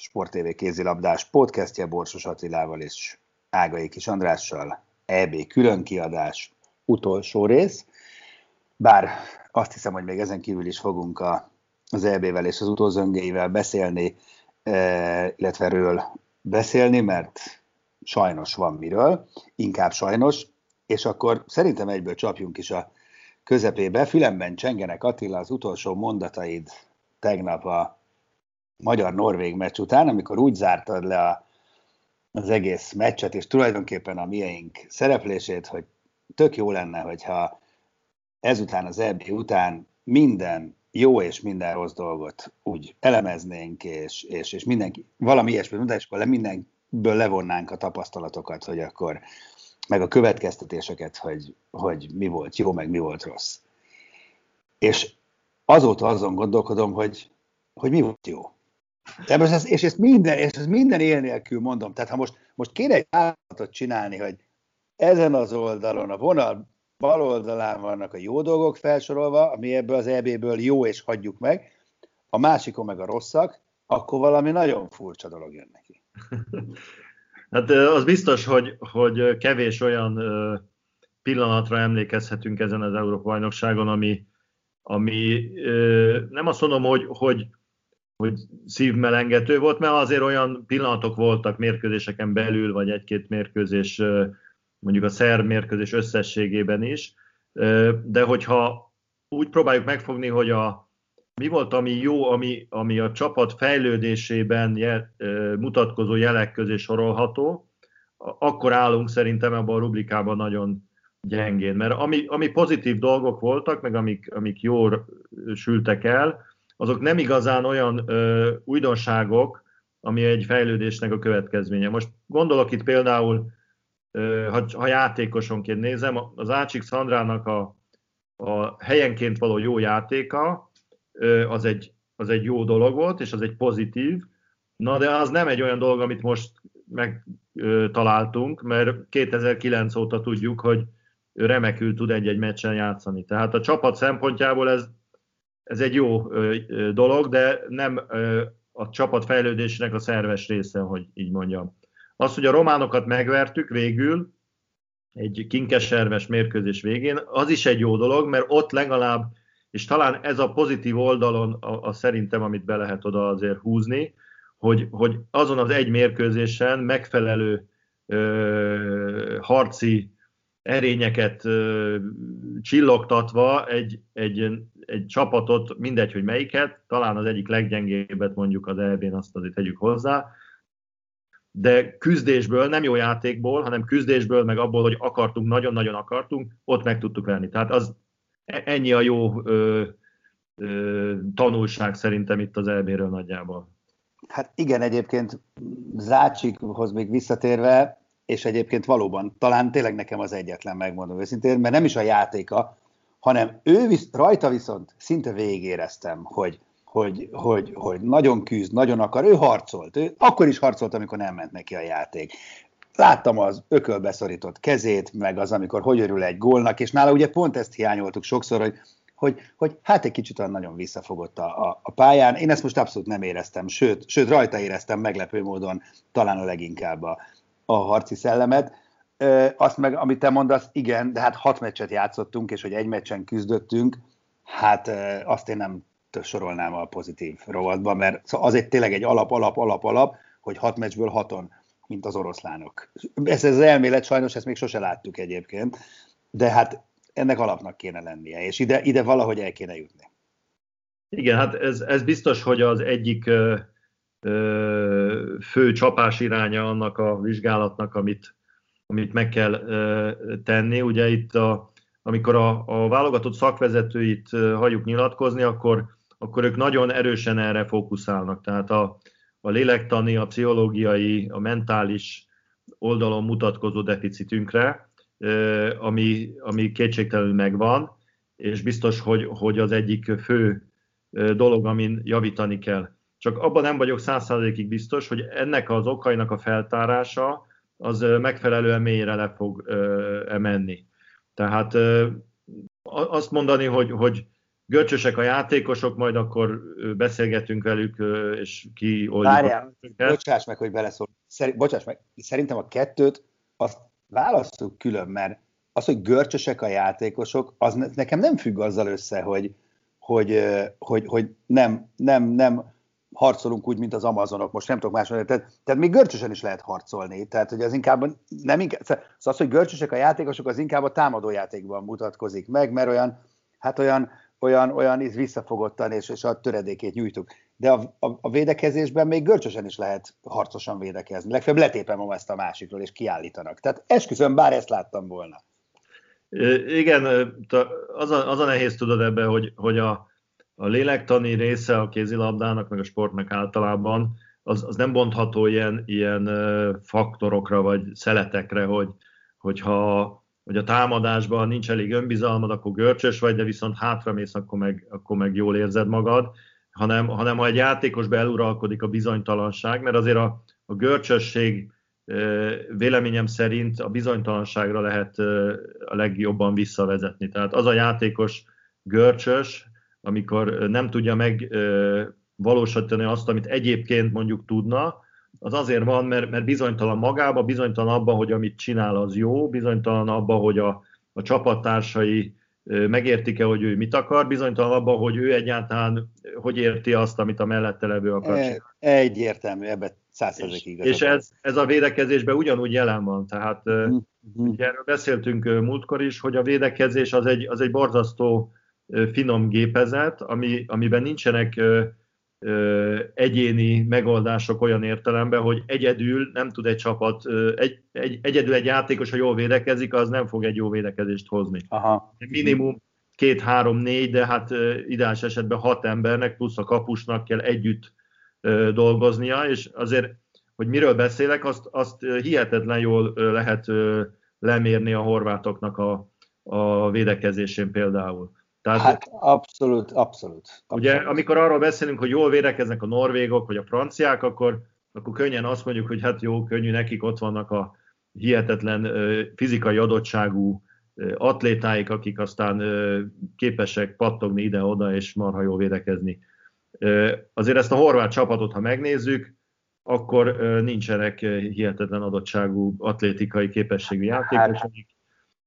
Sport TV kézilabdás podcastje Borsos Attilával és Ágai Kis Andrással, EB külön kiadás, utolsó rész, bár azt hiszem, hogy még ezen kívül is fogunk a, az EB-vel és az utózöngéivel beszélni, e, illetve erről beszélni, mert sajnos van miről, inkább sajnos, és akkor szerintem egyből csapjunk is a közepébe. Fülemben csengenek Attila az utolsó mondataid tegnap a magyar-norvég meccs után, amikor úgy zártad le a, az egész meccset, és tulajdonképpen a miénk szereplését, hogy tök jó lenne, hogyha ezután az EB után minden jó és minden rossz dolgot úgy elemeznénk, és, és, és mindenki, valami ilyesmi, és akkor le, mindenből levonnánk a tapasztalatokat, hogy akkor meg a következtetéseket, hogy, hogy mi volt jó, meg mi volt rossz. És azóta azon gondolkodom, hogy, hogy mi volt jó. De most ez, és ezt minden, és ezt minden él nélkül mondom. Tehát ha most, most kéne egy állatot csinálni, hogy ezen az oldalon, a vonal bal oldalán vannak a jó dolgok felsorolva, ami ebből az EB-ből jó, és hagyjuk meg, a másikon meg a rosszak, akkor valami nagyon furcsa dolog jön neki. Hát az biztos, hogy, hogy kevés olyan pillanatra emlékezhetünk ezen az Európa-bajnokságon, ami, ami nem azt mondom, hogy, hogy, hogy szívmelengető volt, mert azért olyan pillanatok voltak mérkőzéseken belül, vagy egy-két mérkőzés mondjuk a szerb mérkőzés összességében is, de hogyha úgy próbáljuk megfogni, hogy a, mi volt, ami jó, ami, ami a csapat fejlődésében je, mutatkozó jelek közé sorolható, akkor állunk szerintem ebben a rubrikában nagyon gyengén. Mert ami, ami pozitív dolgok voltak, meg amik, amik jól sültek el, azok nem igazán olyan ö, újdonságok, ami egy fejlődésnek a következménye. Most gondolok itt például ha, ha játékosonként nézem, az Ácsik Szandrának a, a helyenként való jó játéka, az egy, az egy jó dolog volt, és az egy pozitív, na de az nem egy olyan dolog, amit most megtaláltunk, mert 2009 óta tudjuk, hogy remekül tud egy-egy meccsen játszani. Tehát a csapat szempontjából ez, ez egy jó dolog, de nem a csapat fejlődésének a szerves része, hogy így mondjam. Az, hogy a románokat megvertük végül, egy kinkeserves mérkőzés végén, az is egy jó dolog, mert ott legalább, és talán ez a pozitív oldalon a, a szerintem, amit be lehet oda azért húzni, hogy, hogy azon az egy mérkőzésen megfelelő ö, harci erényeket csillogtatva egy, egy, egy csapatot, mindegy, hogy melyiket, talán az egyik leggyengébbet mondjuk az EB-n, azt azért tegyük hozzá, de küzdésből, nem jó játékból, hanem küzdésből, meg abból, hogy akartunk, nagyon-nagyon akartunk, ott meg tudtuk lenni. Tehát az ennyi a jó ö, ö, tanulság szerintem itt az elméről nagyjából. Hát igen, egyébként Zácsikhoz még visszatérve, és egyébként valóban, talán tényleg nekem az egyetlen, megmondom őszintén, mert nem is a játéka, hanem ő visz, rajta viszont szinte végéreztem, hogy hogy, hogy, hogy nagyon küzd, nagyon akar, ő harcolt, ő akkor is harcolt, amikor nem ment neki a játék. Láttam az ökölbeszorított kezét, meg az, amikor hogy örül egy gólnak, és nála ugye pont ezt hiányoltuk sokszor, hogy, hogy, hogy hát egy kicsit olyan nagyon visszafogott a, a, a pályán. Én ezt most abszolút nem éreztem, sőt, sőt rajta éreztem meglepő módon talán a leginkább a, a harci szellemet. Azt meg, amit te mondasz, igen, de hát hat meccset játszottunk, és hogy egy meccsen küzdöttünk, hát azt én nem sorolnám a pozitív rovatba, mert az egy tényleg egy alap, alap, alap, alap, hogy hat meccsből haton, mint az oroszlánok. Ez, ez az elmélet sajnos, ezt még sose láttuk egyébként, de hát ennek alapnak kéne lennie, és ide, ide valahogy el kéne jutni. Igen, hát ez, ez biztos, hogy az egyik fő csapás iránya annak a vizsgálatnak, amit, amit meg kell tenni. Ugye itt, a, amikor a, a válogatott szakvezetőit hagyjuk nyilatkozni, akkor, akkor ők nagyon erősen erre fókuszálnak. Tehát a, a lélektani, a pszichológiai, a mentális oldalon mutatkozó deficitünkre, ami, ami kétségtelenül megvan, és biztos, hogy, hogy az egyik fő dolog, amin javítani kell. Csak abban nem vagyok százszázalékig biztos, hogy ennek az okainak a feltárása az megfelelően mélyre le fog emenni. Tehát azt mondani, hogy, hogy görcsösek a játékosok, majd akkor beszélgetünk velük, és oldjuk. Várjál, bocsáss meg, hogy beleszól. Szeri, bocsáss meg, szerintem a kettőt azt választjuk külön, mert az, hogy görcsösek a játékosok, az nekem nem függ azzal össze, hogy, hogy, hogy, hogy nem, nem, nem harcolunk úgy, mint az amazonok, most nem tudok más mondani, tehát, tehát még görcsösen is lehet harcolni, tehát hogy az inkább, nem inkább, szóval az, hogy görcsösek a játékosok, az inkább a támadó játékban mutatkozik meg, mert olyan, hát olyan, olyan, olyan is visszafogottan, és, és a töredékét nyújtuk. De a, a, a védekezésben még görcsösen is lehet harcosan védekezni. Legfeljebb letépem ezt a másikról, és kiállítanak. Tehát esküszöm, bár ezt láttam volna. Igen, az a, az a nehéz tudod ebbe, hogy, hogy a, a lélektani része a kézilabdának, meg a sportnak általában, az, az nem bontható ilyen, ilyen faktorokra, vagy szeletekre, hogy, hogyha hogy a támadásban nincs elég önbizalmad, akkor görcsös vagy, de viszont hátramész, akkor meg, akkor meg jól érzed magad, hanem, hanem ha egy játékosba eluralkodik a bizonytalanság, mert azért a, a görcsösség véleményem szerint a bizonytalanságra lehet a legjobban visszavezetni. Tehát az a játékos görcsös, amikor nem tudja meg valósítani azt, amit egyébként mondjuk tudna, az azért van, mert, mert bizonytalan magába, bizonytalan abban, hogy amit csinál, az jó, bizonytalan abban, hogy a, a csapattársai megértik-e, hogy ő mit akar, bizonytalan abban, hogy ő egyáltalán hogy érti azt, amit a mellette levő akar csinálni. Egyértelmű, ebben százszerzékig És, és ez, ez a védekezésben ugyanúgy jelen van, tehát mm-hmm. ugye erről beszéltünk múltkor is, hogy a védekezés az egy, az egy borzasztó finom gépezet, ami, amiben nincsenek egyéni megoldások olyan értelemben, hogy egyedül nem tud egy csapat, egy, egy, egyedül egy játékos, ha jól védekezik, az nem fog egy jó védekezést hozni. Aha. Minimum két, három, négy, de hát ideális esetben hat embernek plusz a kapusnak kell együtt dolgoznia, és azért, hogy miről beszélek, azt, azt hihetetlen jól lehet lemérni a horvátoknak a, a védekezésén például. Tehát, hát abszolút, abszolút, abszolút. Ugye, amikor arról beszélünk, hogy jól védekeznek a norvégok, vagy a franciák, akkor, akkor könnyen azt mondjuk, hogy hát jó, könnyű, nekik ott vannak a hihetetlen fizikai adottságú atlétáik, akik aztán képesek pattogni ide-oda, és marha jól védekezni. Azért ezt a horvát csapatot, ha megnézzük, akkor nincsenek hihetetlen adottságú atlétikai képességű játékosok.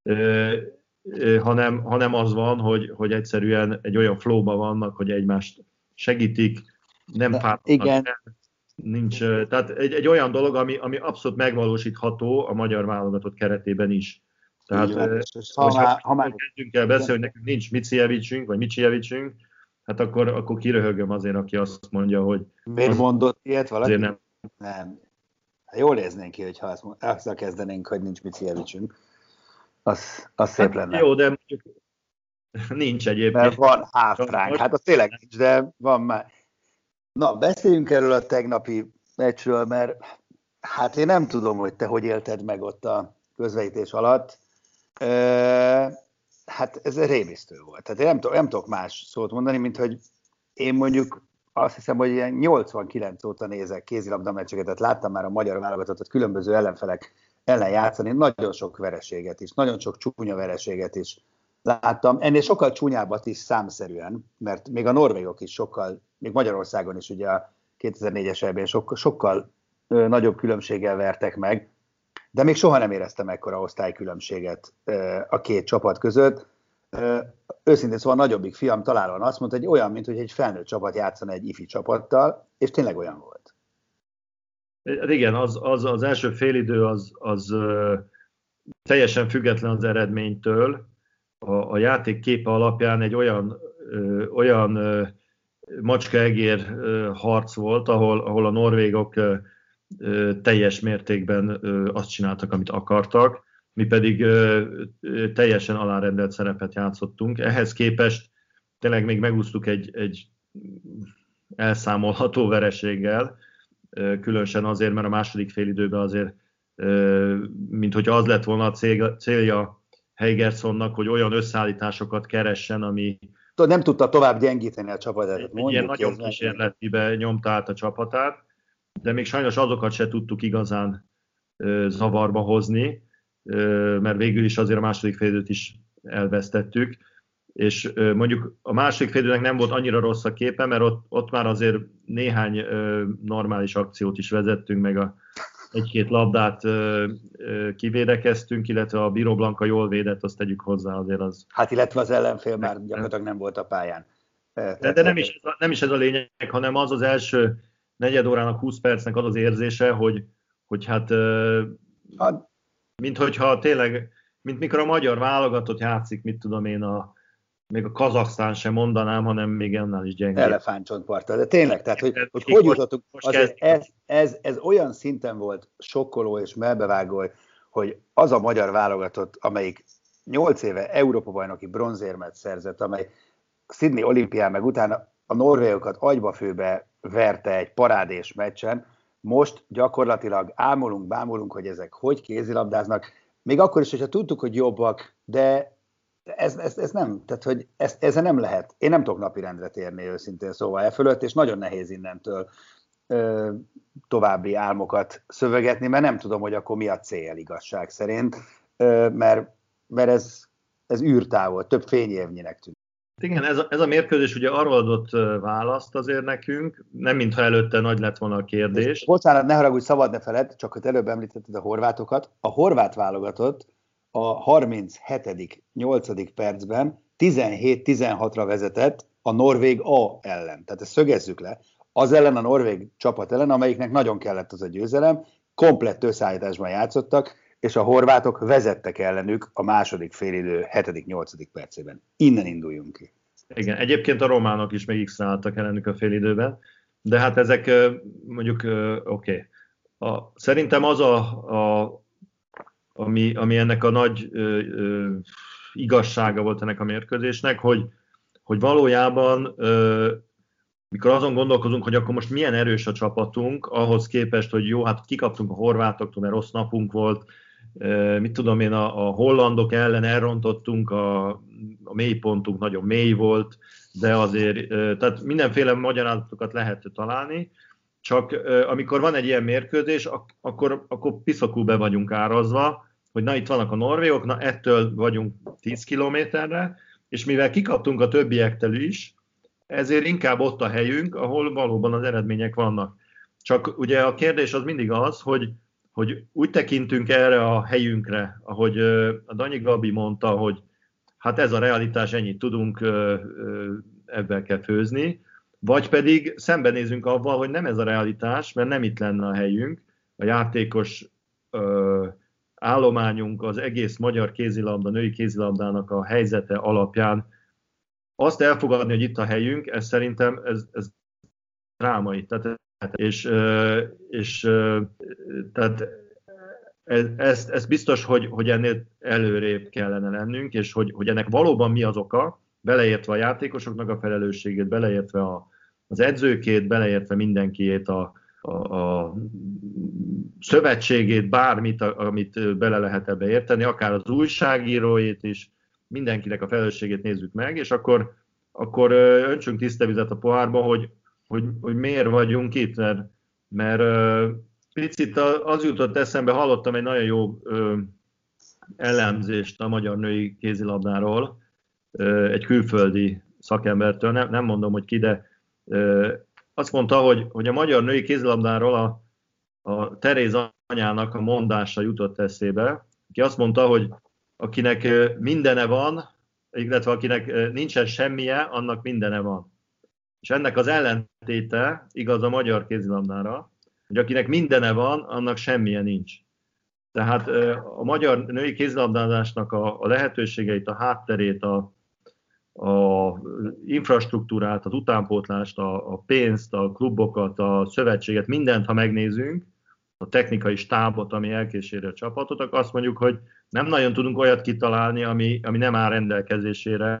Hát hanem, hanem az van, hogy, hogy egyszerűen egy olyan flowban vannak, hogy egymást segítik, nem pártolnak Igen. nincs, tehát egy, egy olyan dolog, ami, ami abszolút megvalósítható a magyar válogatott keretében is. Tehát, van, ha, már, ha már kezdünk el beszélni, hogy nekünk nincs Micievicsünk, vagy Micsievicsünk, hát akkor, akkor kiröhögöm azért, aki azt mondja, hogy... Miért mondott ilyet valaki? Nem. nem. Hát jól néznénk ki, hogyha azt, azt kezdenénk, hogy nincs Micievicsünk az, az szép hát lenne. Jó, de mondjuk nincs egyébként. Mert van hátránk, hát az tényleg nincs, de van már. Na, beszéljünk erről a tegnapi meccsről, mert hát én nem tudom, hogy te hogy élted meg ott a közvetítés alatt. E, hát ez rémisztő volt. Tehát én nem, nem tudok más szót mondani, mint hogy én mondjuk azt hiszem, hogy ilyen 89 óta nézek kézilabda meccseket, tehát láttam már a magyar válogatottat különböző ellenfelek ellen játszani, nagyon sok vereséget is, nagyon sok csúnya vereséget is láttam. Ennél sokkal csúnyábbat is számszerűen, mert még a norvégok is sokkal, még Magyarországon is ugye a 2004-es ebben sokkal, sokkal nagyobb különbséggel vertek meg, de még soha nem éreztem ekkora osztálykülönbséget a két csapat között. Ö, őszintén szóval a nagyobbik fiam találóan azt mondta, hogy olyan, mint hogy egy felnőtt csapat játszana egy ifi csapattal, és tényleg olyan volt. Igen, az, az, az első félidő az, az teljesen független az eredménytől. A, a játék képe alapján egy olyan, olyan macskaegér harc volt, ahol, ahol a norvégok teljes mértékben azt csináltak, amit akartak, mi pedig teljesen alárendelt szerepet játszottunk. Ehhez képest tényleg még megúsztuk egy, egy elszámolható vereséggel, különösen azért, mert a második félidőben azért mint hogy az lett volna a célja Heigersonnak, hogy olyan összeállításokat keressen, ami nem tudta tovább gyengíteni a csapatát. Ilyen nagyon kísérletibe nyomta át a csapatát, de még sajnos azokat se tudtuk igazán zavarba hozni, mert végül is azért a második félidőt is elvesztettük, és mondjuk a második félidőnek nem volt annyira rossz a képe, mert ott, ott már azért néhány normális akciót is vezettünk, meg a egy-két labdát ö, ö, kivédekeztünk, illetve a Bíró Blanka jól védett, azt tegyük hozzá azért az. Hát illetve az ellenfél már gyakorlatilag nem volt a pályán. De, de nem, is ez a, nem is ez a lényeg, hanem az az első negyed órának, 20 percnek az az érzése, hogy, hogy hát, hát mint hogyha tényleg, mint mikor a magyar válogatott játszik, mit tudom én, a, még a Kazaksztán sem mondanám, hanem még annál is gyengébb. Elefántcsontparttal, de tényleg, tehát hogy hogy, hogy jutottunk, ez, ez, ez olyan szinten volt sokkoló és melbevágó, hogy az a magyar válogatott, amelyik 8 éve Európa-bajnoki bronzérmet szerzett, amely Sydney olimpián meg utána a norvégokat agyba-főbe verte egy parádés meccsen, most gyakorlatilag ámulunk, bámulunk, hogy ezek hogy kézilabdáznak, még akkor is, hogyha tudtuk, hogy jobbak, de ez, ez, ez nem, tehát hogy ez, ezzel nem lehet. Én nem tudok napirendre térni őszintén szóval e fölött, és nagyon nehéz innentől ö, további álmokat szövegetni, mert nem tudom, hogy akkor mi a cél igazság szerint, ö, mert, mert ez, ez űrtávol, több fényévnyinek tűnik. Igen, ez a, ez a mérkőzés ugye arról adott választ azért nekünk, nem mintha előtte nagy lett volna a kérdés. Bocsánat, ne haragudj, szabad ne feled, csak hogy előbb említetted a horvátokat. A horvát válogatott a 37. 8. percben 17-16-ra vezetett a Norvég A ellen. Tehát ezt szögezzük le. Az ellen a Norvég csapat ellen, amelyiknek nagyon kellett az a győzelem, komplett összeállításban játszottak, és a horvátok vezettek ellenük a második félidő 7.-8. percében. Innen induljunk ki. Igen, egyébként a románok is még x ellenük a félidőben, de hát ezek mondjuk oké. Okay. szerintem az a, a ami, ami ennek a nagy ö, ö, igazsága volt ennek a mérkőzésnek, hogy, hogy valójában ö, mikor azon gondolkozunk, hogy akkor most milyen erős a csapatunk, ahhoz képest, hogy jó, hát kikaptunk a horvátoktól, mert rossz napunk volt, mit tudom én, a, a hollandok ellen elrontottunk, a, a mélypontunk nagyon mély volt, de azért, tehát mindenféle magyarázatokat lehet találni, csak amikor van egy ilyen mérkőzés, akkor, akkor piszakul be vagyunk árazva, hogy na itt vannak a norvégok, na ettől vagyunk 10 kilométerre, és mivel kikaptunk a többiektől is, ezért inkább ott a helyünk, ahol valóban az eredmények vannak. Csak ugye a kérdés az mindig az, hogy, hogy úgy tekintünk erre a helyünkre, ahogy a Danyi Gabi mondta, hogy hát ez a realitás, ennyit tudunk, ebben kell főzni, vagy pedig szembenézünk avval, hogy nem ez a realitás, mert nem itt lenne a helyünk, a játékos ö, állományunk az egész magyar kézilabda, női kézilabdának a helyzete alapján azt elfogadni, hogy itt a helyünk, ez szerintem ez, ez drámai. Tehát, és, és tehát ez, ez, ez biztos, hogy, hogy ennél előrébb kellene lennünk, és hogy, hogy ennek valóban mi az oka, beleértve a játékosoknak a felelősségét, beleértve a, az edzőkét, beleértve mindenkiét, a, a, a szövetségét, bármit, amit bele lehet ebbe érteni, akár az újságíróit is, mindenkinek a felelősségét nézzük meg, és akkor, akkor öntsünk tiszta vizet a pohárba, hogy, hogy, hogy miért vagyunk itt, mert, mert picit az jutott eszembe, hallottam egy nagyon jó elemzést a magyar női kézilabdáról, egy külföldi szakembertől, nem, nem mondom, hogy ki, de azt mondta, hogy, hogy a magyar női kézilabdáról a, a Teréz anyának a mondása jutott eszébe, aki azt mondta, hogy akinek mindene van, illetve akinek nincsen semmije, annak mindene van. És ennek az ellentéte igaz a magyar kézilabdára, hogy akinek mindene van, annak semmilyen nincs. Tehát a magyar női kézilabdázásnak a, a lehetőségeit, a hátterét, a, a infrastruktúrát, az utánpótlást, a, a pénzt, a klubokat, a szövetséget, mindent, ha megnézünk, a technikai stábot, ami elkészíti a csapatot, akkor azt mondjuk, hogy nem nagyon tudunk olyat kitalálni, ami, ami nem áll rendelkezésére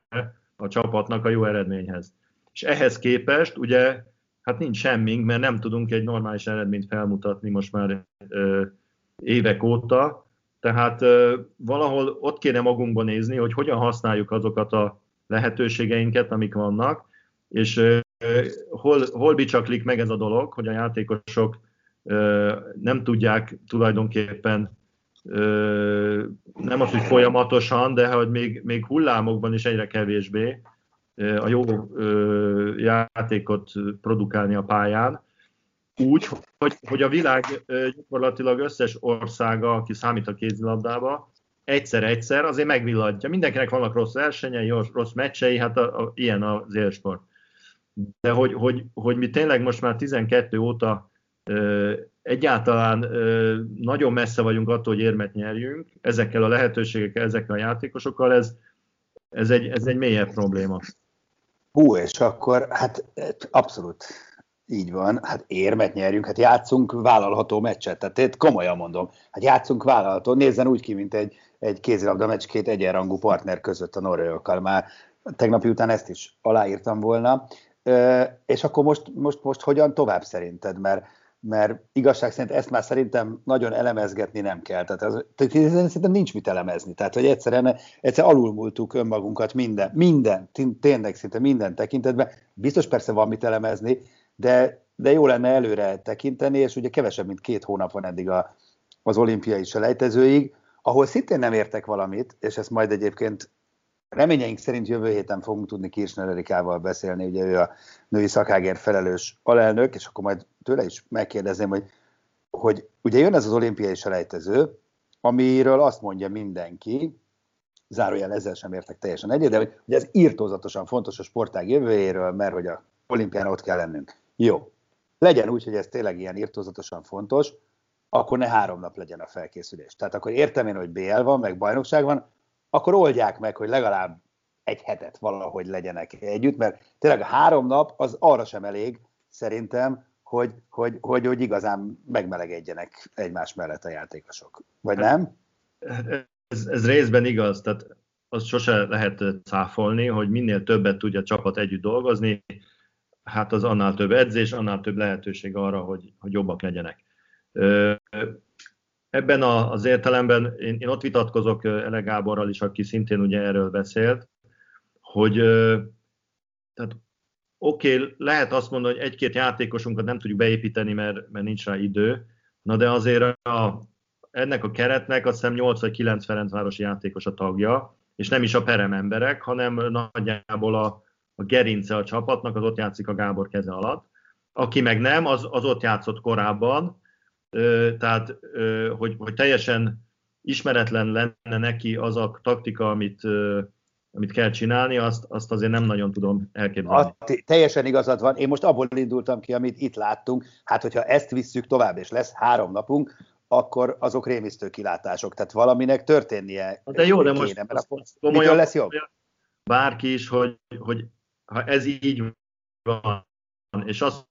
a csapatnak a jó eredményhez. És ehhez képest ugye hát nincs semmink, mert nem tudunk egy normális eredményt felmutatni most már ö, évek óta, tehát ö, valahol ott kéne magunkban nézni, hogy hogyan használjuk azokat a lehetőségeinket, amik vannak, és hol, hol bicsaklik meg ez a dolog, hogy a játékosok nem tudják tulajdonképpen nem az, hogy folyamatosan, de hogy még, még hullámokban is egyre kevésbé a jó játékot produkálni a pályán, úgy, hogy, hogy a világ gyakorlatilag összes országa, aki számít a kézilabdába, egyszer-egyszer azért megvillatja. Mindenkinek vannak rossz versenyei, rossz meccsei, hát a, a, ilyen az élsport. De hogy, hogy, hogy mi tényleg most már 12 óta ö, egyáltalán ö, nagyon messze vagyunk attól, hogy érmet nyerjünk, ezekkel a lehetőségekkel, ezekkel a játékosokkal, ez, ez, egy, ez egy mélyebb probléma. Hú, és akkor hát abszolút így van, hát érmet nyerjünk, hát játszunk vállalható meccset, tehát én komolyan mondom, hát játszunk vállalható, nézzen úgy ki, mint egy, egy kézilabda meccs két egyenrangú partner között a norvégokkal, már tegnapi után ezt is aláírtam volna, és akkor most, most, most hogyan tovább szerinted, mert mert igazság szerint ezt már szerintem nagyon elemezgetni nem kell. Tehát, az, tehát szerintem nincs mit elemezni. Tehát, hogy egyszerűen egyszer alulmúltuk önmagunkat minden, minden, tényleg szinte minden tekintetben. Biztos persze van mit elemezni, de, de jó lenne előre tekinteni, és ugye kevesebb, mint két hónap van eddig a, az olimpiai selejtezőig, ahol szintén nem értek valamit, és ezt majd egyébként Reményeink szerint jövő héten fogunk tudni Kirchner Erikával beszélni, ugye ő a női szakágért felelős alelnök, és akkor majd tőle is megkérdezném, hogy, hogy ugye jön ez az olimpiai selejtező, amiről azt mondja mindenki, zárójel ezzel sem értek teljesen egyet, de hogy, hogy ez írtózatosan fontos a sportág jövőjéről, mert hogy a olimpián ott kell lennünk. Jó, legyen úgy, hogy ez tényleg ilyen írtózatosan fontos, akkor ne három nap legyen a felkészülés. Tehát akkor értem én, hogy BL van, meg bajnokság van, akkor oldják meg, hogy legalább egy hetet valahogy legyenek együtt, mert tényleg a három nap az arra sem elég, szerintem, hogy, hogy, hogy, hogy igazán megmelegedjenek egymás mellett a játékosok. Vagy nem? Ez, ez részben igaz, tehát azt sose lehet cáfolni, hogy minél többet tudja a csapat együtt dolgozni, hát az annál több edzés, annál több lehetőség arra, hogy, hogy jobbak legyenek. Ebben az értelemben én, én ott vitatkozok Ele Gáborral is, aki szintén ugye erről beszélt, hogy tehát oké, okay, lehet azt mondani, hogy egy-két játékosunkat nem tudjuk beépíteni, mert, mert nincs rá idő, na de azért a, ennek a keretnek azt hiszem 8 vagy 9 Ferencvárosi játékos a tagja, és nem is a perem emberek, hanem nagyjából a, a gerince a csapatnak, az ott játszik a Gábor keze alatt. Aki meg nem, az, az ott játszott korábban, tehát hogy, hogy teljesen ismeretlen lenne neki az a taktika, amit, amit kell csinálni, azt, azt azért nem nagyon tudom elképzelni. A, teljesen igazad van. Én most abból indultam ki, amit itt láttunk. Hát, hogyha ezt visszük tovább, és lesz három napunk, akkor azok rémisztő kilátások. Tehát valaminek történnie De jó, de kéne, most mert akkor komolyan lesz jobb? Bárki is, hogy, hogy ha ez így van, és azt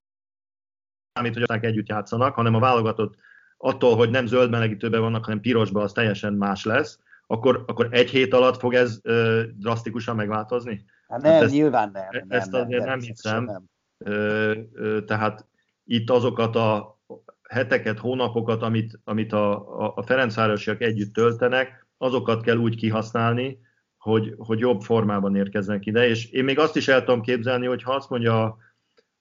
számít, hogy aztán együtt játszanak, hanem a válogatott attól, hogy nem zöld melegítőben vannak, hanem pirosban, az teljesen más lesz, akkor, akkor egy hét alatt fog ez ö, drasztikusan megváltozni? Hát nem, hát ezt, nyilván nem. nem ezt azért nem, nem hiszem. Nem. Ö, ö, tehát itt azokat a heteket, hónapokat, amit, amit a, a, a Ferencvárosiak együtt töltenek, azokat kell úgy kihasználni, hogy, hogy jobb formában érkeznek ide, és én még azt is el tudom képzelni, hogy ha azt mondja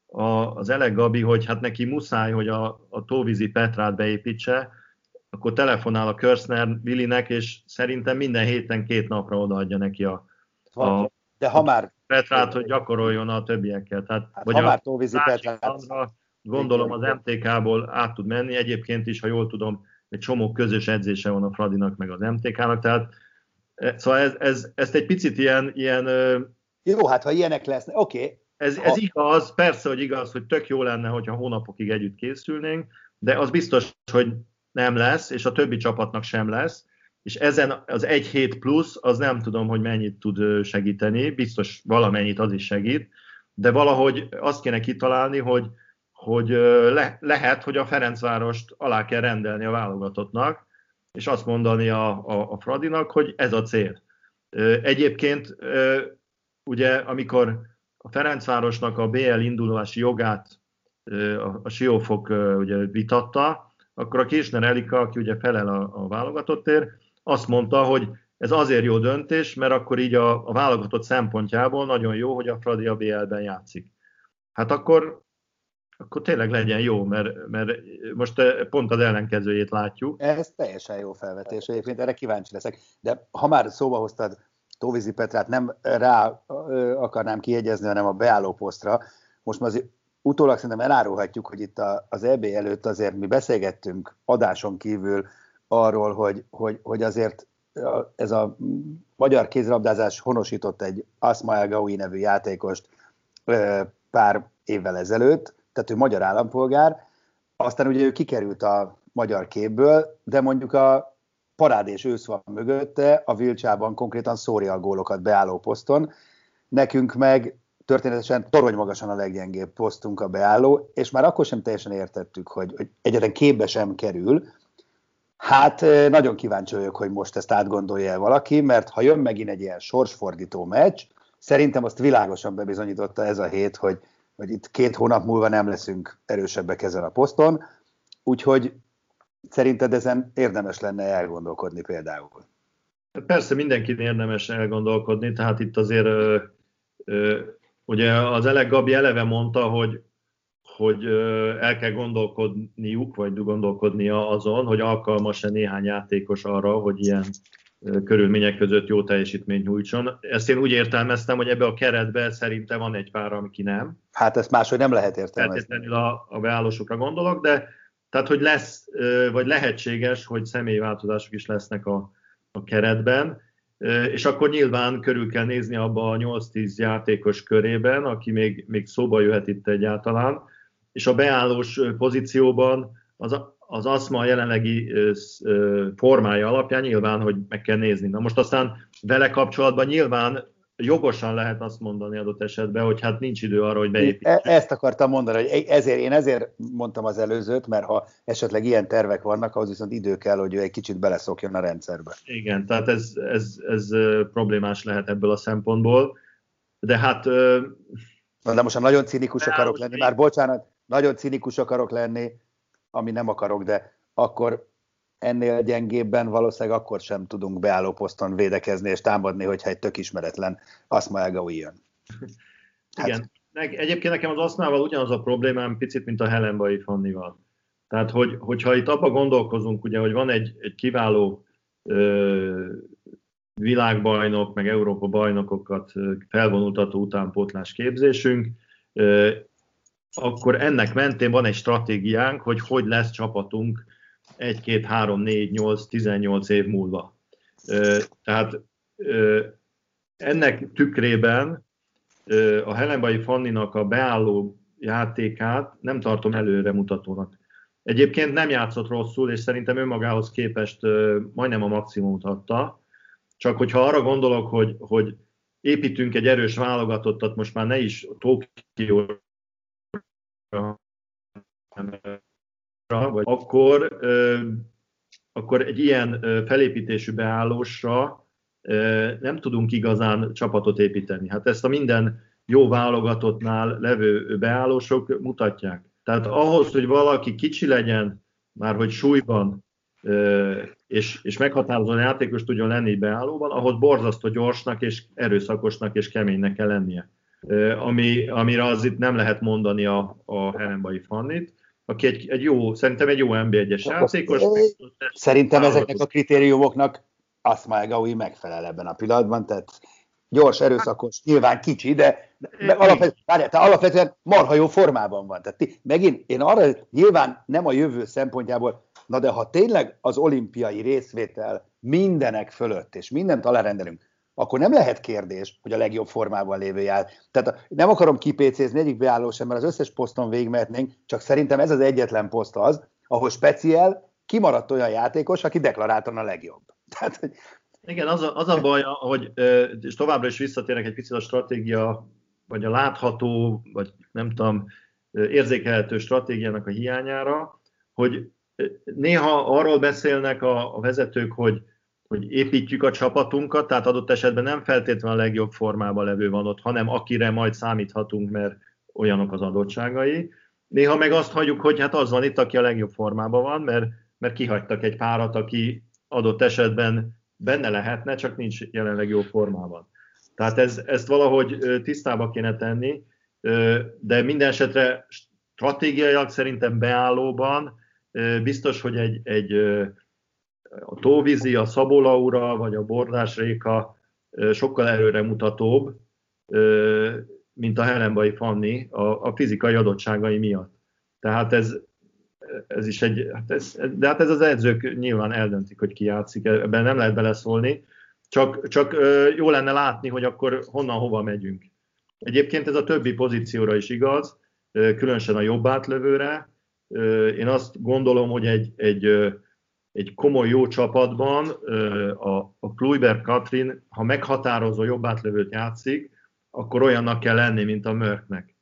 a, az Elek Gabi, hogy hát neki muszáj, hogy a, a tóvízi Petrát beépítse, akkor telefonál a Körszner Willinek, és szerintem minden héten két napra odaadja neki a, a de ha már Petrát, hogy gyakoroljon a többiekkel. Tehát, hát, vagy ha a már tóvízi Petrát. Gondolom az MTK-ból át tud menni, egyébként is, ha jól tudom, egy csomó közös edzése van a Fradinak, meg az MTK-nak, tehát szóval ez, ez, ezt egy picit ilyen... ilyen jó, hát ha ilyenek lesznek, oké, okay, ez, ez igaz, persze, hogy igaz, hogy tök jó lenne, hogyha hónapokig együtt készülnénk, de az biztos, hogy nem lesz, és a többi csapatnak sem lesz, és ezen az egy hét plusz, az nem tudom, hogy mennyit tud segíteni, biztos valamennyit az is segít, de valahogy azt kéne kitalálni, hogy, hogy le, lehet, hogy a Ferencvárost alá kell rendelni a válogatottnak, és azt mondani a, a, a Fradinak, hogy ez a cél. Egyébként ugye, amikor a Ferencvárosnak a BL indulási jogát a, a Siófok ugye vitatta, akkor a Kirchner Elika, aki ugye felel a, a válogatottért, azt mondta, hogy ez azért jó döntés, mert akkor így a, a válogatott szempontjából nagyon jó, hogy a Fradi a BL-ben játszik. Hát akkor, akkor tényleg legyen jó, mert, mert most pont az ellenkezőjét látjuk. Ez teljesen jó felvetés, egyébként erre kíváncsi leszek. De ha már szóba hoztad Tóvizi Petrát, nem rá akarnám kiegyezni, hanem a beálló posztra. Most már azért utólag szerintem elárulhatjuk, hogy itt az EB előtt azért mi beszélgettünk adáson kívül arról, hogy, hogy, hogy azért ez a magyar kézilabdázás honosított egy Asmael Gaui nevű játékost pár évvel ezelőtt, tehát ő magyar állampolgár, aztán ugye ő kikerült a magyar képből, de mondjuk a parád és ősz van mögötte, a Vilcsában konkrétan szórja a gólokat beálló poszton, nekünk meg történetesen torony magasan a leggyengébb posztunk a beálló, és már akkor sem teljesen értettük, hogy, hogy egyetlen képbe sem kerül, Hát nagyon kíváncsi vagyok, hogy most ezt átgondolja el valaki, mert ha jön megint egy ilyen sorsfordító meccs, szerintem azt világosan bebizonyította ez a hét, hogy, hogy itt két hónap múlva nem leszünk erősebbek ezen a poszton, úgyhogy szerinted ezen érdemes lenne elgondolkodni például? Persze mindenki érdemes elgondolkodni, tehát itt azért ö, ö, ugye az Elek Gabi eleve mondta, hogy hogy el kell gondolkodniuk, vagy gondolkodnia azon, hogy alkalmas-e néhány játékos arra, hogy ilyen körülmények között jó teljesítményt nyújtson. Ezt én úgy értelmeztem, hogy ebbe a keretbe szerintem van egy pár, aki nem. Hát ezt máshogy nem lehet értelmezni. Feltétlenül a, a beállósokra gondolok, de tehát, hogy lesz, vagy lehetséges, hogy személyváltozások is lesznek a, a keretben, és akkor nyilván körül kell nézni abba a 8-10 játékos körében, aki még, még szóba jöhet itt egyáltalán, és a beállós pozícióban az, az aszma jelenlegi formája alapján nyilván, hogy meg kell nézni. Na most aztán vele kapcsolatban nyilván jogosan lehet azt mondani adott esetben, hogy hát nincs idő arra, hogy beépítsük. E- ezt akartam mondani, hogy ezért, én ezért mondtam az előzőt, mert ha esetleg ilyen tervek vannak, ahhoz viszont idő kell, hogy ő egy kicsit beleszokjon a rendszerbe. Igen, tehát ez, ez, ez problémás lehet ebből a szempontból, de hát... Na, de most ha nagyon cinikus akarok lenni, már bocsánat, nagyon cinikus akarok lenni, ami nem akarok, de akkor ennél gyengébben valószínűleg akkor sem tudunk beálló poszton védekezni és támadni, hogyha egy tök ismeretlen Asma jön. Hát. Igen. Egyébként nekem az Asznával ugyanaz a problémám picit, mint a Helenbai Fannival. Tehát, hogy, hogyha itt abba gondolkozunk, ugye, hogy van egy, egy kiváló ö, világbajnok, meg Európa bajnokokat felvonultató utánpótlás képzésünk, ö, akkor ennek mentén van egy stratégiánk, hogy hogy lesz csapatunk 1, 2, 3, 4, 8, 18 év múlva. Tehát ennek tükrében a Helenbai Fanninak a beálló játékát nem tartom előre mutatónak. Egyébként nem játszott rosszul, és szerintem önmagához képest majdnem a maximumot adta. Csak hogyha arra gondolok, hogy, hogy építünk egy erős válogatottat, most már ne is Tokió vagy akkor, akkor egy ilyen felépítésű beállósra nem tudunk igazán csapatot építeni. Hát ezt a minden jó válogatottnál levő beállósok mutatják. Tehát ahhoz, hogy valaki kicsi legyen, már hogy súlyban, és, és meghatározó játékos tudjon lenni beállóban, ahhoz borzasztó gyorsnak és erőszakosnak és keménynek kell lennie ami, amire az itt nem lehet mondani a, a Helenbai Fannit, aki egy, egy jó, szerintem egy jó NB1-es játékos. Szerintem ezeknek a kritériumoknak Asmael Gaui megfelel ebben a pillanatban, tehát gyors, erőszakos, nyilván kicsi, de, de alapvetően, várjál, alapvetően marha jó formában van. Tehát megint én arra, nyilván nem a jövő szempontjából, na de ha tényleg az olimpiai részvétel mindenek fölött, és mindent alárendelünk, akkor nem lehet kérdés, hogy a legjobb formában lévő jár. Tehát nem akarom kipécézni egyik beálló sem, mert az összes poszton végigmehetnénk, csak szerintem ez az egyetlen poszt az, ahol speciál kimaradt olyan játékos, aki deklaráltan a legjobb. Tehát, hogy... Igen, az a, az a baj, hogy, és továbbra is visszatérnek egy picit a stratégia, vagy a látható, vagy nem tudom, érzékelhető stratégiának a hiányára, hogy néha arról beszélnek a, a vezetők, hogy, hogy építjük a csapatunkat, tehát adott esetben nem feltétlenül a legjobb formában levő van ott, hanem akire majd számíthatunk, mert olyanok az adottságai. Néha meg azt hagyjuk, hogy hát az van itt, aki a legjobb formában van, mert, mert kihagytak egy párat, aki adott esetben benne lehetne, csak nincs jelenleg jó formában. Tehát ez, ezt valahogy tisztába kéne tenni, de minden esetre stratégiailag szerintem beállóban biztos, hogy egy, egy a tóvízi, a szabolaura vagy a bordás réka sokkal előre mutatóbb, mint a Helenbai Fanni a, a fizikai adottságai miatt. Tehát ez, ez is egy, hát ez, de hát ez az edzők nyilván eldöntik, hogy ki játszik, ebben nem lehet beleszólni, csak, csak jó lenne látni, hogy akkor honnan hova megyünk. Egyébként ez a többi pozícióra is igaz, különösen a jobb átlövőre. Én azt gondolom, hogy egy, egy, egy komoly jó csapatban a, a Kluiber Katrin, ha meghatározó jobb átlövőt játszik, akkor olyannak kell lenni, mint a Mörknek.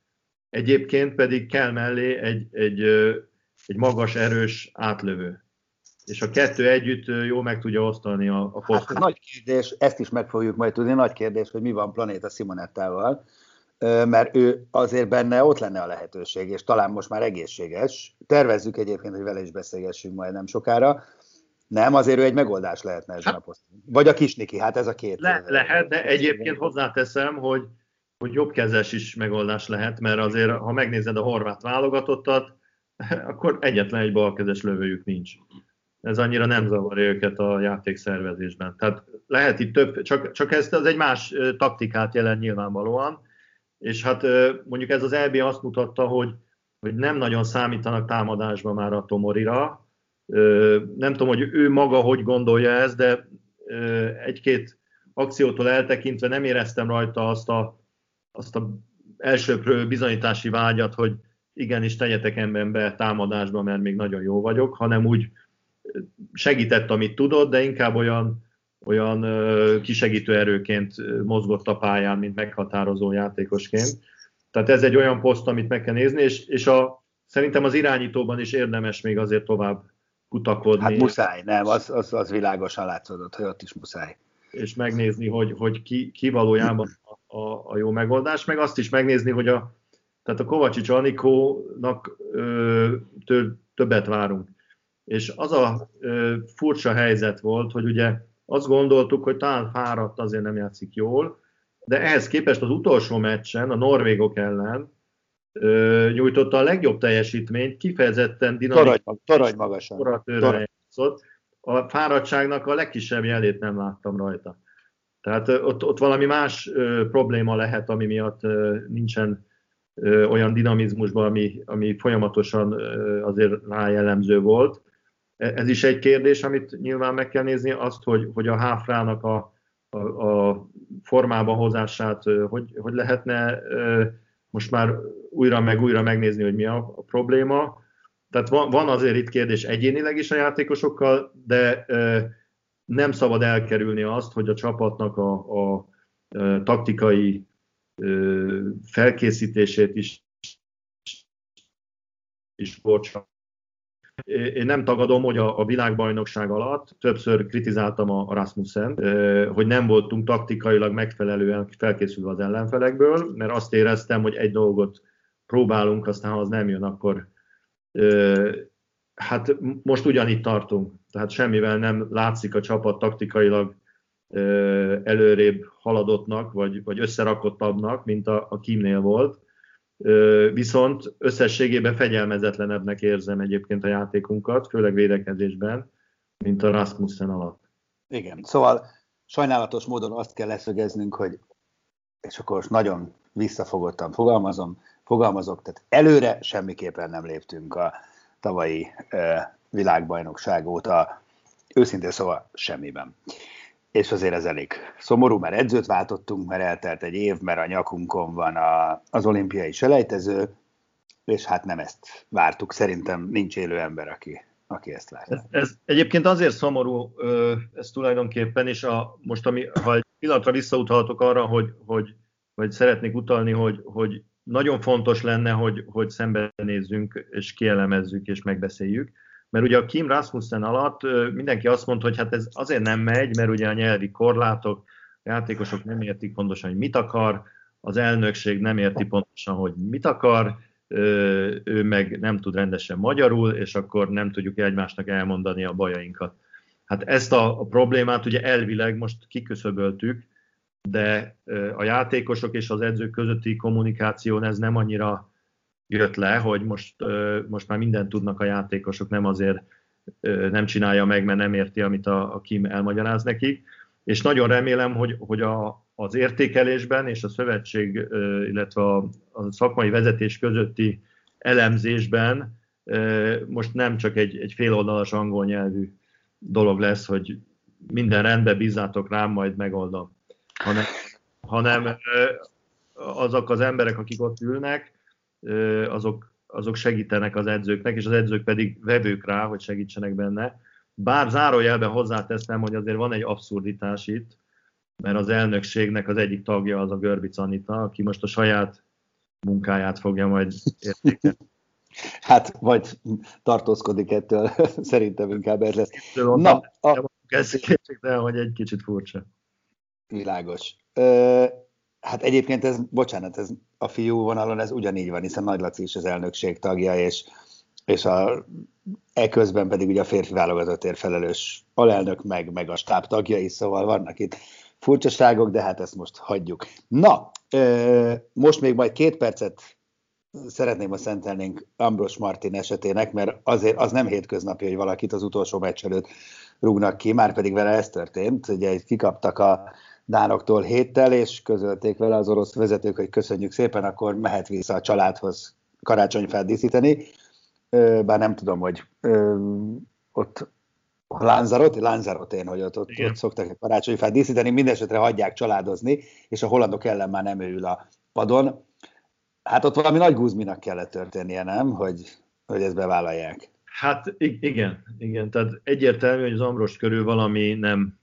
Egyébként pedig kell mellé egy, egy, egy magas, erős átlövő. És a kettő együtt jó meg tudja osztani a, a posztot. Hát, nagy kérdés, ezt is meg fogjuk majd tudni, nagy kérdés, hogy mi van Planéta Simonettával, mert ő azért benne ott lenne a lehetőség, és talán most már egészséges. Tervezzük egyébként, hogy vele is beszélgessünk majd nem sokára. Nem, azért ő egy megoldás lehetne ezen hát, a poszton. Vagy a Kisniki, hát ez a két. Le, lehet, de egyébként hozzáteszem, hogy, hogy jobbkezes is megoldás lehet, mert azért, ha megnézed a horvát válogatottat, akkor egyetlen egy balkezes lövőjük nincs. Ez annyira nem zavarja őket a játékszervezésben. Tehát lehet itt több, csak, csak ez az egy más taktikát jelent nyilvánvalóan, és hát mondjuk ez az EB azt mutatta, hogy, hogy nem nagyon számítanak támadásba már a Tomorira. Nem tudom, hogy ő maga hogy gondolja ezt, de egy-két akciótól eltekintve nem éreztem rajta azt a, azt a elsőprő bizonyítási vágyat, hogy igenis tegyetek emberbe támadásba, mert még nagyon jó vagyok, hanem úgy segített, amit tudott, de inkább olyan olyan kisegítő erőként mozgott a pályán, mint meghatározó játékosként. Tehát ez egy olyan poszt, amit meg kell nézni, és, és a, szerintem az irányítóban is érdemes még azért tovább kutakodni. Hát muszáj, nem, az, az, az világosan látszódott, hogy ott is muszáj. És megnézni, hogy, hogy ki, ki valójában a, a, a jó megoldás, meg azt is megnézni, hogy a, tehát a Kovacsics Anikónak ö, többet várunk. És az a ö, furcsa helyzet volt, hogy ugye azt gondoltuk, hogy talán fáradt, azért nem játszik jól, de ehhez képest az utolsó meccsen, a norvégok ellen ö, nyújtotta a legjobb teljesítményt, kifejezetten dinamikus. Torony, magasan. A fáradtságnak a legkisebb jelét nem láttam rajta. Tehát ott, ott valami más ö, probléma lehet, ami miatt ö, nincsen ö, olyan dinamizmusban, ami, ami folyamatosan ö, azért rájellemző volt. Ez is egy kérdés, amit nyilván meg kell nézni, azt, hogy, hogy a háfrának a, a, a formába hozását hogy, hogy lehetne most már újra meg újra megnézni, hogy mi a, a probléma. Tehát van, van azért itt kérdés egyénileg is a játékosokkal, de nem szabad elkerülni azt, hogy a csapatnak a, a, a taktikai felkészítését is, is bocsánat, én nem tagadom, hogy a, a világbajnokság alatt többször kritizáltam a, Rasmussen, hogy nem voltunk taktikailag megfelelően felkészülve az ellenfelekből, mert azt éreztem, hogy egy dolgot próbálunk, aztán ha az nem jön, akkor hát most ugyanitt tartunk. Tehát semmivel nem látszik a csapat taktikailag előrébb haladottnak, vagy, vagy összerakottabbnak, mint a, a Kimnél volt Viszont összességében fegyelmezetlenebbnek érzem egyébként a játékunkat, főleg védekezésben, mint a Rasmussen alatt. Igen, szóval sajnálatos módon azt kell leszögeznünk, hogy és akkor most nagyon visszafogottan fogalmazom, fogalmazok, tehát előre semmiképpen nem léptünk a tavalyi világbajnokság óta, őszintén szóval semmiben és azért ez elég szomorú, mert edzőt váltottunk, mert eltelt egy év, mert a nyakunkon van a, az olimpiai selejtező, és hát nem ezt vártuk. Szerintem nincs élő ember, aki, aki ezt várja. Ez, ez egyébként azért szomorú, ez tulajdonképpen, és a, most ami, ha egy pillanatra visszautalhatok arra, hogy, hogy, hogy szeretnék utalni, hogy, hogy nagyon fontos lenne, hogy, hogy szembenézzünk, és kielemezzük, és megbeszéljük. Mert ugye a Kim Rasmussen alatt mindenki azt mondta, hogy hát ez azért nem megy, mert ugye a nyelvi korlátok, a játékosok nem értik pontosan, hogy mit akar, az elnökség nem érti pontosan, hogy mit akar, ő meg nem tud rendesen magyarul, és akkor nem tudjuk egymásnak elmondani a bajainkat. Hát ezt a, problémát ugye elvileg most kiköszöböltük, de a játékosok és az edzők közötti kommunikáción ez nem annyira jött le, hogy most, most már mindent tudnak a játékosok, nem azért nem csinálja meg, mert nem érti, amit a, a Kim elmagyaráz nekik. És nagyon remélem, hogy, hogy a, az értékelésben és a szövetség, illetve a, a szakmai vezetés közötti elemzésben most nem csak egy, egy féloldalas angol nyelvű dolog lesz, hogy minden rendben bízzátok rám, majd megoldom, hanem, hanem azok az emberek, akik ott ülnek, azok, azok segítenek az edzőknek, és az edzők pedig vevők rá, hogy segítsenek benne. Bár zárójelben hozzáteszem, hogy azért van egy abszurditás itt, mert az elnökségnek az egyik tagja az a Görbic Anita, aki most a saját munkáját fogja majd értékelni. Hát, vagy tartózkodik ettől, szerintem inkább ez lesz. Na, a... ez kétségtelen, hogy egy kicsit furcsa. Világos. Ö, hát egyébként ez, bocsánat, ez a fiú vonalon ez ugyanígy van, hiszen Nagy Laci is az elnökség tagja, és, és a, eközben pedig ugye a férfi válogatottért felelős alelnök, meg, meg a stáb tagjai, szóval vannak itt furcsaságok, de hát ezt most hagyjuk. Na, most még majd két percet szeretném, a szentelnénk Ambros Martin esetének, mert azért az nem hétköznapi, hogy valakit az utolsó meccs előtt rúgnak ki, már pedig vele ez történt, ugye kikaptak a dánoktól héttel, és közölték vele az orosz vezetők, hogy köszönjük szépen, akkor mehet vissza a családhoz karácsonyfát díszíteni, bár nem tudom, hogy ott Lanzarote, Lanzarote, hogy ott, ott, ott szoktak karácsonyfát díszíteni, mindesetre hagyják családozni, és a hollandok ellen már nem ül a padon. Hát ott valami nagy guzminak kellett történnie, nem? Hogy, hogy ezt bevállalják. Hát igen, igen. Tehát egyértelmű, hogy az Ambros körül valami nem,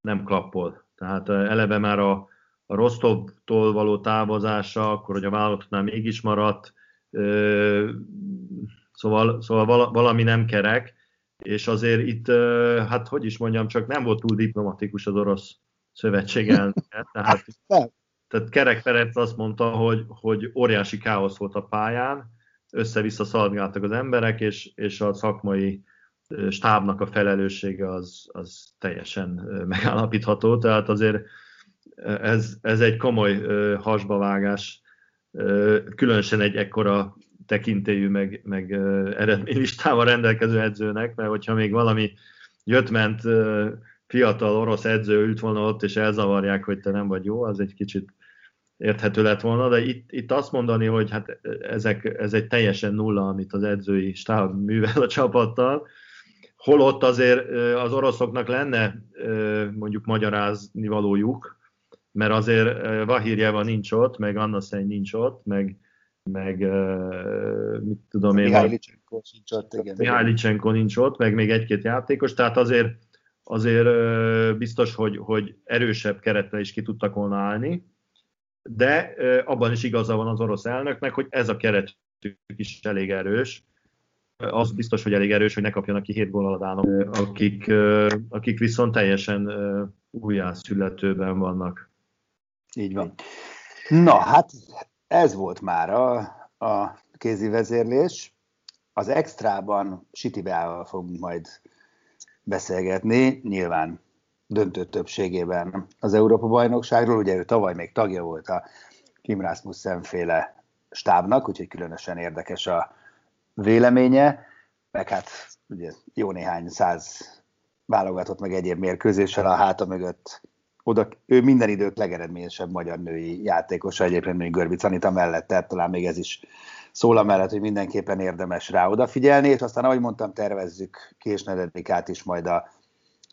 nem klappol. Tehát eleve már a, a Rostovtól való távozása, akkor hogy a válogatottnál mégis maradt, szóval, szóval valami nem kerek, és azért itt, hát hogy is mondjam, csak nem volt túl diplomatikus az orosz szövetség elnöke. Tehát, tehát Kerek Ferenc azt mondta, hogy, hogy óriási káosz volt a pályán, össze-vissza szaladgáltak az emberek, és, és a szakmai stábnak a felelőssége az, az teljesen megállapítható, tehát azért ez, ez egy komoly hasbavágás, különösen egy ekkora tekintélyű, meg, meg eredménylistával rendelkező edzőnek, mert hogyha még valami jött-ment fiatal orosz edző ült volna ott, és elzavarják, hogy te nem vagy jó, az egy kicsit érthető lett volna, de itt, itt azt mondani, hogy hát ezek, ez egy teljesen nulla, amit az edzői stáb művel a csapattal, holott azért az oroszoknak lenne mondjuk magyarázni valójuk, mert azért Vahirjeva nincs ott, meg Anna nincs ott, meg, meg mit tudom én. Mihály Licsenko nincs ott, igen. Mihály Licsenko nincs ott, meg még egy-két játékos, tehát azért, azért biztos, hogy, hogy erősebb keretre is ki tudtak volna állni, de abban is igaza van az orosz elnöknek, hogy ez a keret is elég erős, az biztos, hogy elég erős, hogy ne kapjanak ki hét gólaladánok, akik, akik viszont teljesen újjászületőben vannak. Így van. Na, hát ez volt már a, a kézi vezérlés. Az extrában Sitibeával fogunk majd beszélgetni, nyilván döntő többségében az Európa-bajnokságról. Ugye ő tavaly még tagja volt a Kim Rasmussen féle stábnak, úgyhogy különösen érdekes a véleménye, meg hát ugye jó néhány száz válogatott meg egyéb mérkőzéssel a háta mögött. Oda, ő minden idők legeredményesebb magyar női játékosa, egyébként még Görbic Anita mellett, tehát talán még ez is szól a mellett, hogy mindenképpen érdemes rá odafigyelni, és aztán, ahogy mondtam, tervezzük Kés Nededikát is majd a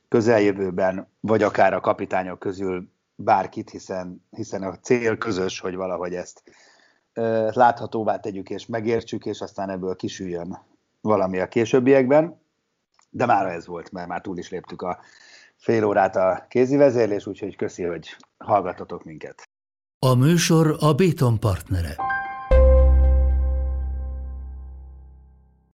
közeljövőben, vagy akár a kapitányok közül bárkit, hiszen, hiszen a cél közös, hogy valahogy ezt láthatóvá tegyük és megértsük, és aztán ebből kisüljön valami a későbbiekben. De már ez volt, mert már túl is léptük a fél órát a kézi vezérlés, úgyhogy köszi, hogy hallgatotok minket. A műsor a Béton partnere.